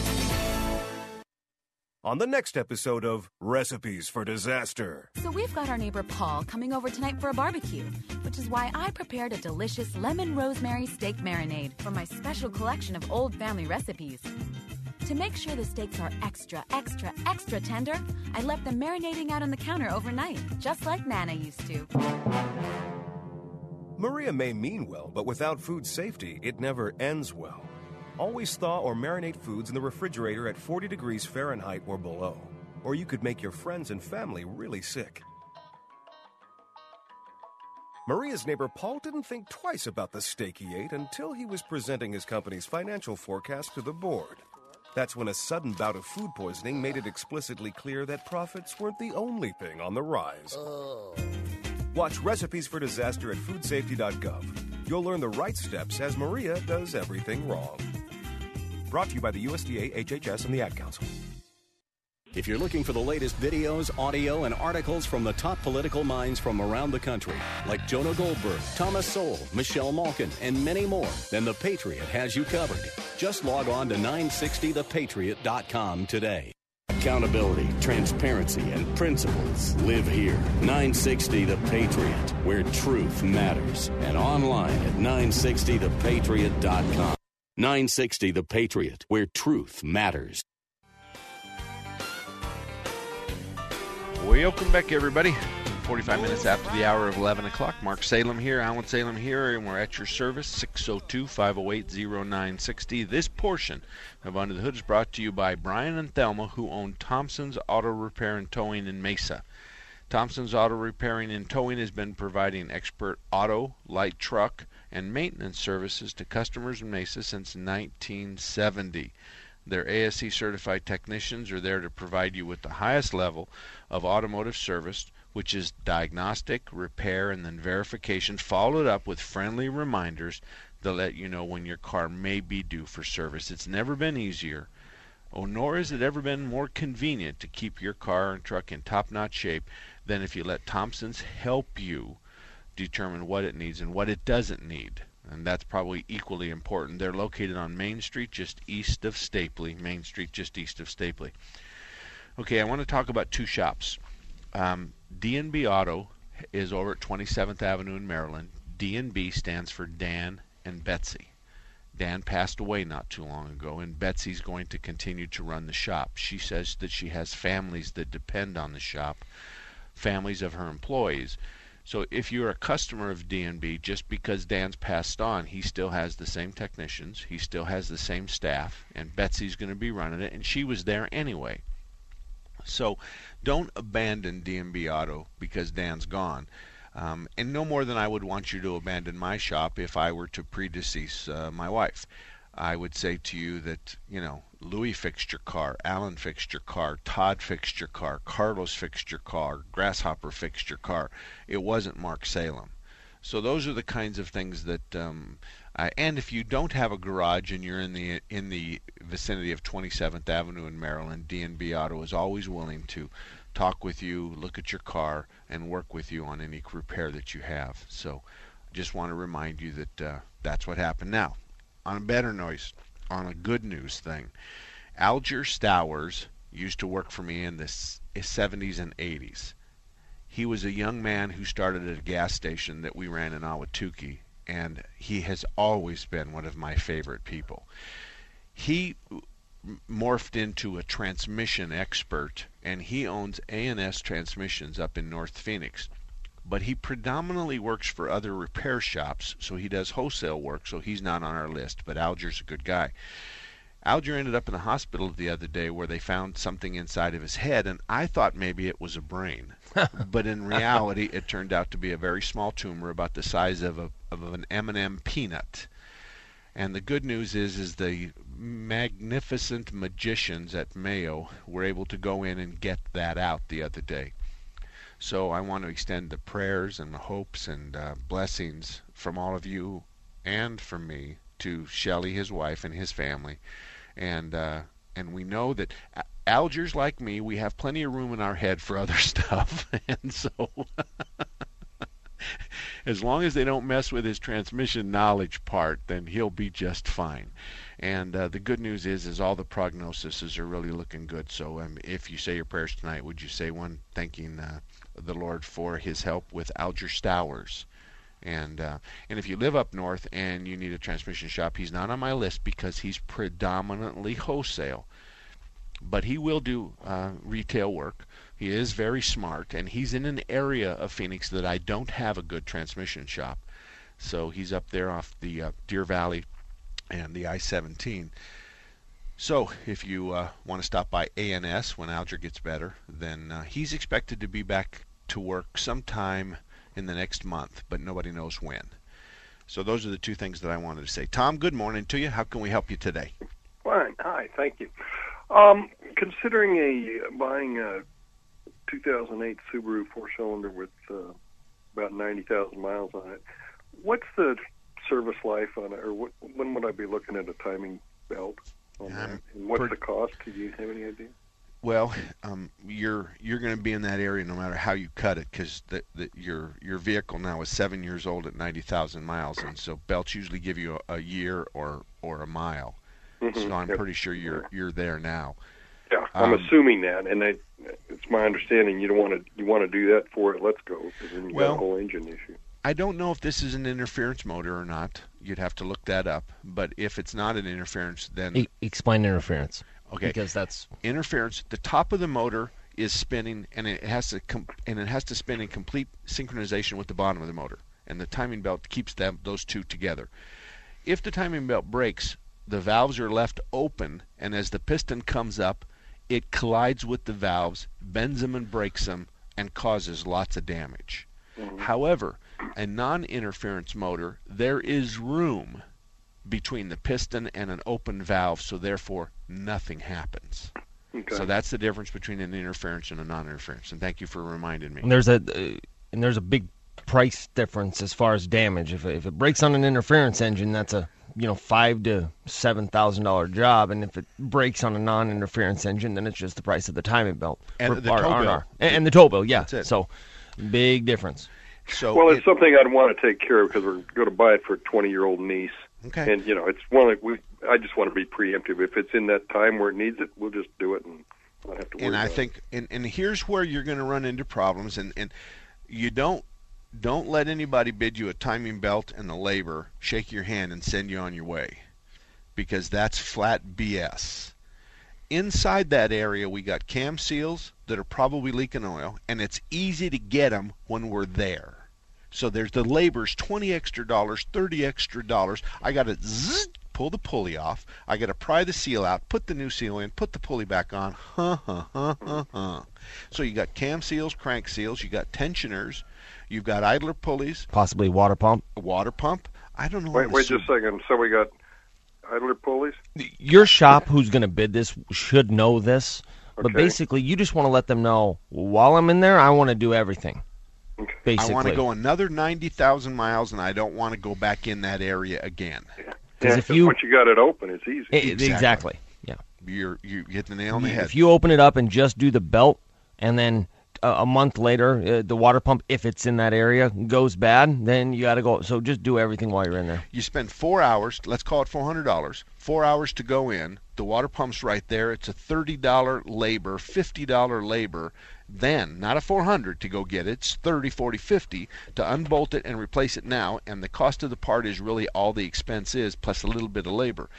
On the next episode of Recipes for Disaster. So we've got our neighbor Paul coming over tonight for a barbecue, which is why I prepared a delicious lemon rosemary steak marinade from my special collection of old family recipes. To make sure the steaks are extra, extra, extra tender, I left them marinating out on the counter overnight, just like Nana used to. Maria may mean well, but without food safety, it never ends well. Always thaw or marinate foods in the refrigerator at 40 degrees Fahrenheit or below, or you could make your friends and family really sick. Maria's neighbor Paul didn't think twice about the steak he ate until he was presenting his company's financial forecast to the board. That's when a sudden bout of food poisoning made it explicitly clear that profits weren't the only thing on the rise. Oh. Watch Recipes for Disaster at foodsafety.gov. You'll learn the right steps as Maria does everything wrong. Brought to you by the USDA, HHS, and the Ad Council. If you're looking for the latest videos, audio, and articles from the top political minds from around the country, like Jonah Goldberg, Thomas Sowell, Michelle Malkin, and many more, then The Patriot has you covered. Just log on to 960thepatriot.com today. Accountability, transparency, and principles live here. 960 The Patriot, where truth matters. And online at 960thepatriot.com. 960 The Patriot, where truth matters. Welcome back, everybody. 45 minutes after the hour of 11 o'clock. Mark Salem here, Alan Salem here, and we're at your service, 602 508 0960. This portion of Under the Hood is brought to you by Brian and Thelma, who own Thompson's Auto Repair and Towing in Mesa. Thompson's Auto Repairing and Towing has been providing expert auto, light truck, and maintenance services to customers in Mesa since 1970. Their ASE certified technicians are there to provide you with the highest level of automotive service, which is diagnostic, repair, and then verification, followed up with friendly reminders to let you know when your car may be due for service. It's never been easier, or nor has it ever been more convenient to keep your car and truck in top notch shape than if you let Thompson's help you determine what it needs and what it doesn't need and that's probably equally important. They're located on Main Street, just east of Stapley. Main Street, just east of Stapley. Okay, I want to talk about two shops. Um, D&B Auto is over at 27th Avenue in Maryland. D&B stands for Dan and Betsy. Dan passed away not too long ago, and Betsy's going to continue to run the shop. She says that she has families that depend on the shop, families of her employees. So if you're a customer of D&B, just because Dan's passed on, he still has the same technicians, he still has the same staff, and Betsy's going to be running it, and she was there anyway. So don't abandon D&B Auto because Dan's gone. Um, and no more than I would want you to abandon my shop if I were to predecease uh, my wife. I would say to you that, you know, Louis fixed your car, Alan fixed your car, Todd fixed your car, Carlos fixed your car, Grasshopper fixed your car. It wasn't Mark Salem. So those are the kinds of things that um, and if you don't have a garage and you're in the in the vicinity of 27th Avenue in Maryland, D&B Auto is always willing to talk with you, look at your car, and work with you on any repair that you have. So, I just want to remind you that uh, that's what happened. Now, on a better noise, on a good news thing, Alger Stowers used to work for me in the 70s eh, and 80s. He was a young man who started at a gas station that we ran in Ahwatukee, and he has always been one of my favorite people. He morphed into a transmission expert, and he owns A&S Transmissions up in North Phoenix. But he predominantly works for other repair shops, so he does wholesale work, so he's not on our list. But Alger's a good guy. Alger ended up in the hospital the other day where they found something inside of his head, and I thought maybe it was a brain. but in reality, it turned out to be a very small tumor about the size of, a, of an M&M peanut. And the good news is, is the magnificent magicians at Mayo were able to go in and get that out the other day. So I want to extend the prayers and the hopes and uh, blessings from all of you and from me to Shelley, his wife, and his family. And uh, and we know that Algers like me, we have plenty of room in our head for other stuff, and so as long as they don't mess with his transmission knowledge part, then he'll be just fine. And uh, the good news is, is all the prognoses are really looking good. So um, if you say your prayers tonight, would you say one thanking uh, the Lord for His help with Alger Stowers? And uh, and if you live up north and you need a transmission shop, he's not on my list because he's predominantly wholesale. But he will do uh, retail work. He is very smart, and he's in an area of Phoenix that I don't have a good transmission shop. So he's up there off the uh, Deer Valley and the I-17. So if you uh, want to stop by ANS when Alger gets better, then uh, he's expected to be back to work sometime in the next month, but nobody knows when. So those are the two things that I wanted to say. Tom, good morning to you. How can we help you today? Fine. Hi. Thank you. Um, considering a buying a 2008 Subaru four-cylinder with uh, about 90,000 miles on it, what's the service life on it, or what, when would I be looking at a timing belt on that? And what's per- the cost? Do you have any idea? Well, um, you're you're going to be in that area no matter how you cut it, because the, the, your your vehicle now is seven years old at ninety thousand miles, and so belts usually give you a, a year or or a mile. Mhm. So I'm Yep. pretty sure you're you're there now. Yeah, I'm Um, assuming that, and I, it's my understanding you don't want to you want to do that for it. Let's go because then you got a whole engine issue. I don't know if this is an interference motor or not. You'd have to look that up. But if it's not an interference, then E- explain interference. Okay. Because that's interference. The top of the motor is spinning, and it has to com- and it has to spin in complete synchronization with the bottom of the motor, and the timing belt keeps them those two together. If the timing belt breaks, the valves are left open, and as the piston comes up, it collides with the valves, bends them and breaks them, and causes lots of damage. Mm-hmm. However, a non-interference motor, there is room between the piston and an open valve, so therefore nothing happens. Okay. So that's the difference between an interference and a non-interference. And thank you for reminding me. And there's a uh, and there's a big price difference as far as damage. If it, if it breaks on an interference engine, that's a you know five to seven thousand dollar job, and if it breaks on a non-interference engine, then it's just the price of the timing belt And for the R- tow R&R. bill. and, and the tow bill. Yeah, That's it. so big difference. So well, it's something I'd want to take care of because we're going to buy it for a 20 year old niece. Okay. And you know, it's one of we. I just want to be preemptive. If it's in that time where it needs it, we'll just do it and not have to worry. and I think and, and here's where you're going to run into problems and, and you don't don't let anybody bid you a timing belt and the labor shake your hand and send you on your way because that's flat BS. Inside that area we got cam seals that are probably leaking oil and it's easy to get them when we're there. So there's the labor's 20 extra dollars, 30 extra dollars. I got to zzz, pull the pulley off. I got to pry the seal out, put the new seal in, put the pulley back on. Huh, huh, huh, huh, huh. So you got cam seals, crank seals, you got tensioners, you've got idler pulleys, Possibly water pump. water pump. I don't know. Wait, wait just a second. So we got idler pulleys. Your shop, who's going to bid this, should know this. But basically, you just want to let them know while I'm in there, I want to do everything. Basically, I want to go another 90,000 miles and I don't want to go back in that area again. Because if you once you got it open, it's easy. E- exactly. Yeah. You're you hit the nail on the head. If you open it up and just do the belt, and then a, month later uh, the water pump, if it's in that area, goes bad, then you got to go. So just do everything while you're in there. You spend four hours, let's call it $400, four hours to go in. The water pump's right there. It's a $30 labor, $50 labor. Then, not a 400 to go get it, it's 30, 40, 50 to unbolt it and replace it now. And the cost of the part is really all the expense is, plus a little bit of labor.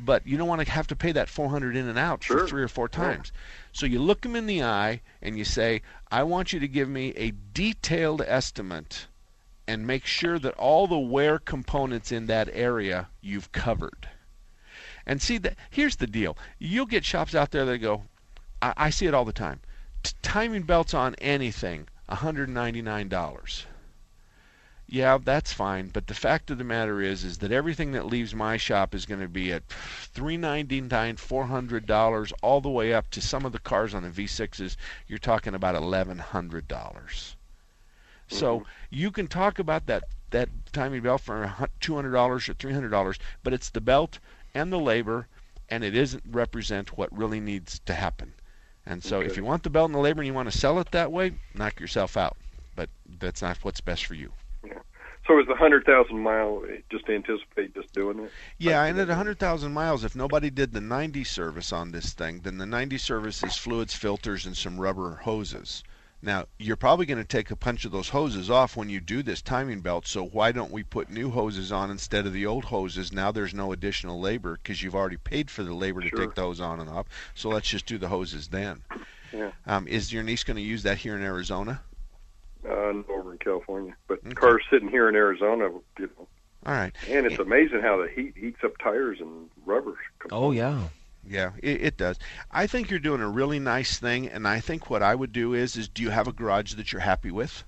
But you don't want to have to pay that 400 in and out Sure. for three or four Yeah. times. So you look them in the eye and you say, "I want you to give me a detailed estimate and make sure that all the wear components in that area you've covered." And see that here's the deal. You'll get shops out there that go, I, I see it all the time. T- timing belts on anything, $199. Yeah, that's fine, but the fact of the matter is is that everything that leaves my shop is going to be at 399, $400 all the way up to some of the cars on the V6s, you're talking about $1100. So mm-hmm. you can talk about that that timing belt for $200 or $300, but it's the belt and the labor and it doesn't represent what really needs to happen. And so if you want the belt and the labor and you want to sell it that way, knock yourself out. But that's not what's best for you. So is the hundred thousand mile eh, just to anticipate just doing it? Yeah, and at a 100,000 miles, if nobody did the 90 service on this thing, then the 90 service is fluids, filters, and some rubber hoses. Now, you're probably going to take a bunch of those hoses off when you do this timing belt, so why don't we put new hoses on instead of the old hoses? Now there's no additional labor because you've already paid for the labor to Sure. take those on and off, so let's just do the hoses then. Yeah. Um, is your niece going to use that here in Arizona? Uh, over in California, but cars sitting here in Arizona, you know, All right. and it's amazing how the heat heats up tires and rubber. Oh yeah. Yeah, it, it does. I think you're doing a really nice thing, and I think what I would do is, is do you have a garage that you're happy with?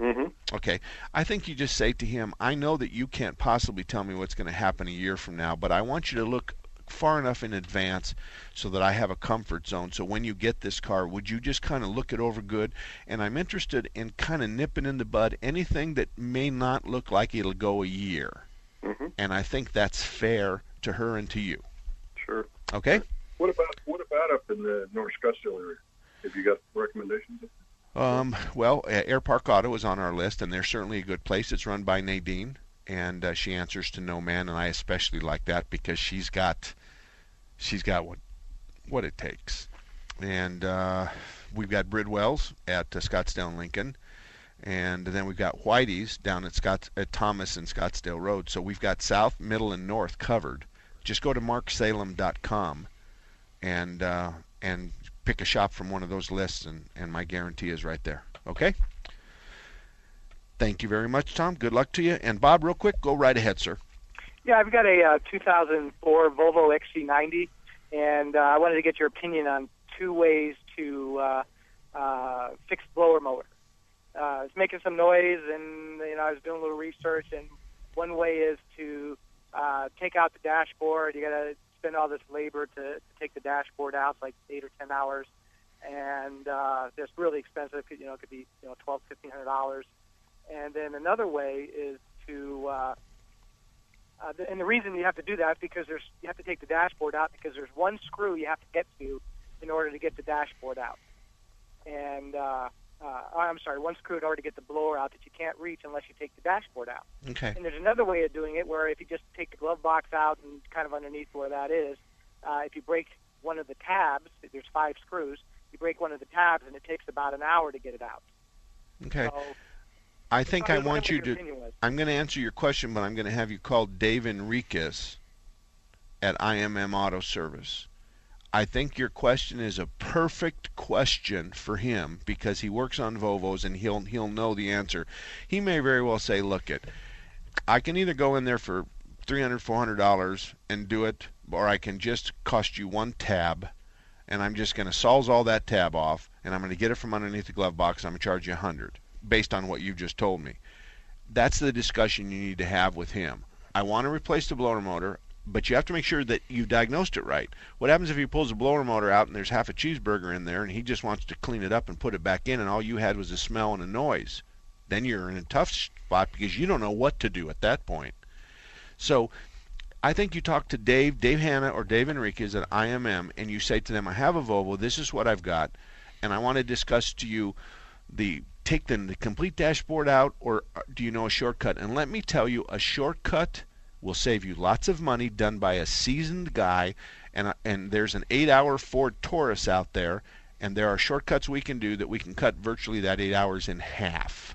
Mm-hmm. Okay. I think you just say to him, I know that you can't possibly tell me what's going to happen a year from now, but I want you to look far enough in advance so that I have a comfort zone. So when you get this car, would you just kind of look it over good? And I'm interested in kind of nipping in the bud anything that may not look like it'll go a year. Mm-hmm. And I think that's fair to her and to you. Sure. Okay? What about what about up in the North Scottsdale area? Have you got recommendations? Um, well, uh, Air Park Auto is on our list, and they're certainly a good place. It's run by Nadine, and uh, she answers to no man, and I especially like that because she's got, she's got what, what it takes. And uh, we've got Bridwell's at uh, Scottsdale Lincoln, and then we've got Whitey's down at Scott at Thomas and Scottsdale Road. So we've got South, Middle, and North covered. Just go to marksalem.com and uh, and pick a shop from one of those lists, and, and my guarantee is right there. Okay? Thank you very much, Tom. Good luck to you. And Bob, real quick, go right ahead, sir. Yeah, I've got a uh, 2004 Volvo XC90, and uh, I wanted to get your opinion on two ways to uh, uh, fix blower motor. Uh, it's making some noise, and you know I was doing a little research, and one way is to uh, take out the dashboard. You got to spend all this labor to, to take the dashboard out, it's like eight or ten hours, and uh, it's really expensive. You know, it could be you know twelve, fifteen hundred dollars. And then another way is to uh, uh, and the reason you have to do that is because there's you have to take the dashboard out because there's one screw you have to get to in order to get the dashboard out. And uh, uh, I'm sorry, one screw in order to get the blower out that you can't reach unless you take the dashboard out. Okay. And there's another way of doing it where if you just take the glove box out and kind of underneath where that is, uh, if you break one of the tabs, there's five screws, you break one of the tabs and it takes about an hour to get it out. Okay. So, I think I I don't know want you to. I'm going to answer your question, but I'm going to have you call Dave Enriquez at IMM Auto Service. I think your question is a perfect question for him because he works on Volvos and he'll he'll know the answer. He may very well say, "Look it, I can either go in there for 300 400 dollars and do it or I can just cost you one tab and I'm just going to solve all that tab off and I'm going to get it from underneath the glove box and I'm going to charge you a 100 based on what you've just told me." That's the discussion you need to have with him. I want to replace the blower motor, but you have to make sure that you diagnosed it right. What happens if he pulls the blower motor out and there's half a cheeseburger in there and he just wants to clean it up and put it back in and all you had was a smell and a noise? Then you're in a tough spot because you don't know what to do at that point. So I think you talk to Dave, Dave Hanna, or Dave Enriquez at IMM, and you say to them, I have a Volvo, this is what I've got, and I want to discuss to you the take the, the complete dashboard out, or uh, do you know a shortcut? And let me tell you, a shortcut will save you lots of money done by a seasoned guy, and, uh, and there's an eight hour Ford Taurus out there, and there are shortcuts we can do that we can cut virtually that eight hours in half.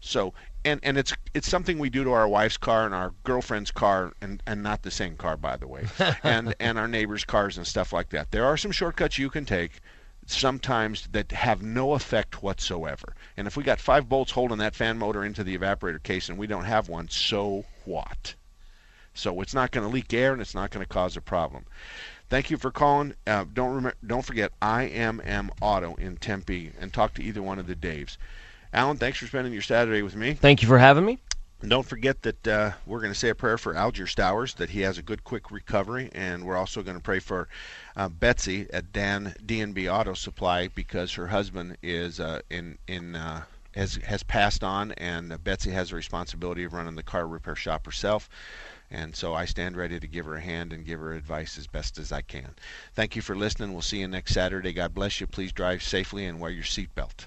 So and and it's it's something we do to our wife's car and our girlfriend's car and and not the same car by the way and and our neighbors cars and stuff like that there are some shortcuts you can take sometimes that have no effect whatsoever and if we got five bolts holding that fan motor into the evaporator case and we don't have one so what so it's not going to leak air and it's not going to cause a problem Thank you for calling. Uh, don't remember, don't forget IMM Auto in Tempe, and talk to either one of the Daves. Alan, thanks for spending your Saturday with me. Thank you for having me. Don't forget that uh, we're going to say a prayer for Alger Stowers, that he has a good, quick recovery, and we're also going to pray for uh, Betsy at Dan D&B Auto Supply because her husband is uh, in in uh, has has passed on, and Betsy has the responsibility of running the car repair shop herself. And so I stand ready to give her a hand and give her advice as best as I can. Thank you for listening. We'll see you next Saturday. God bless you. Please drive safely and wear your seatbelt.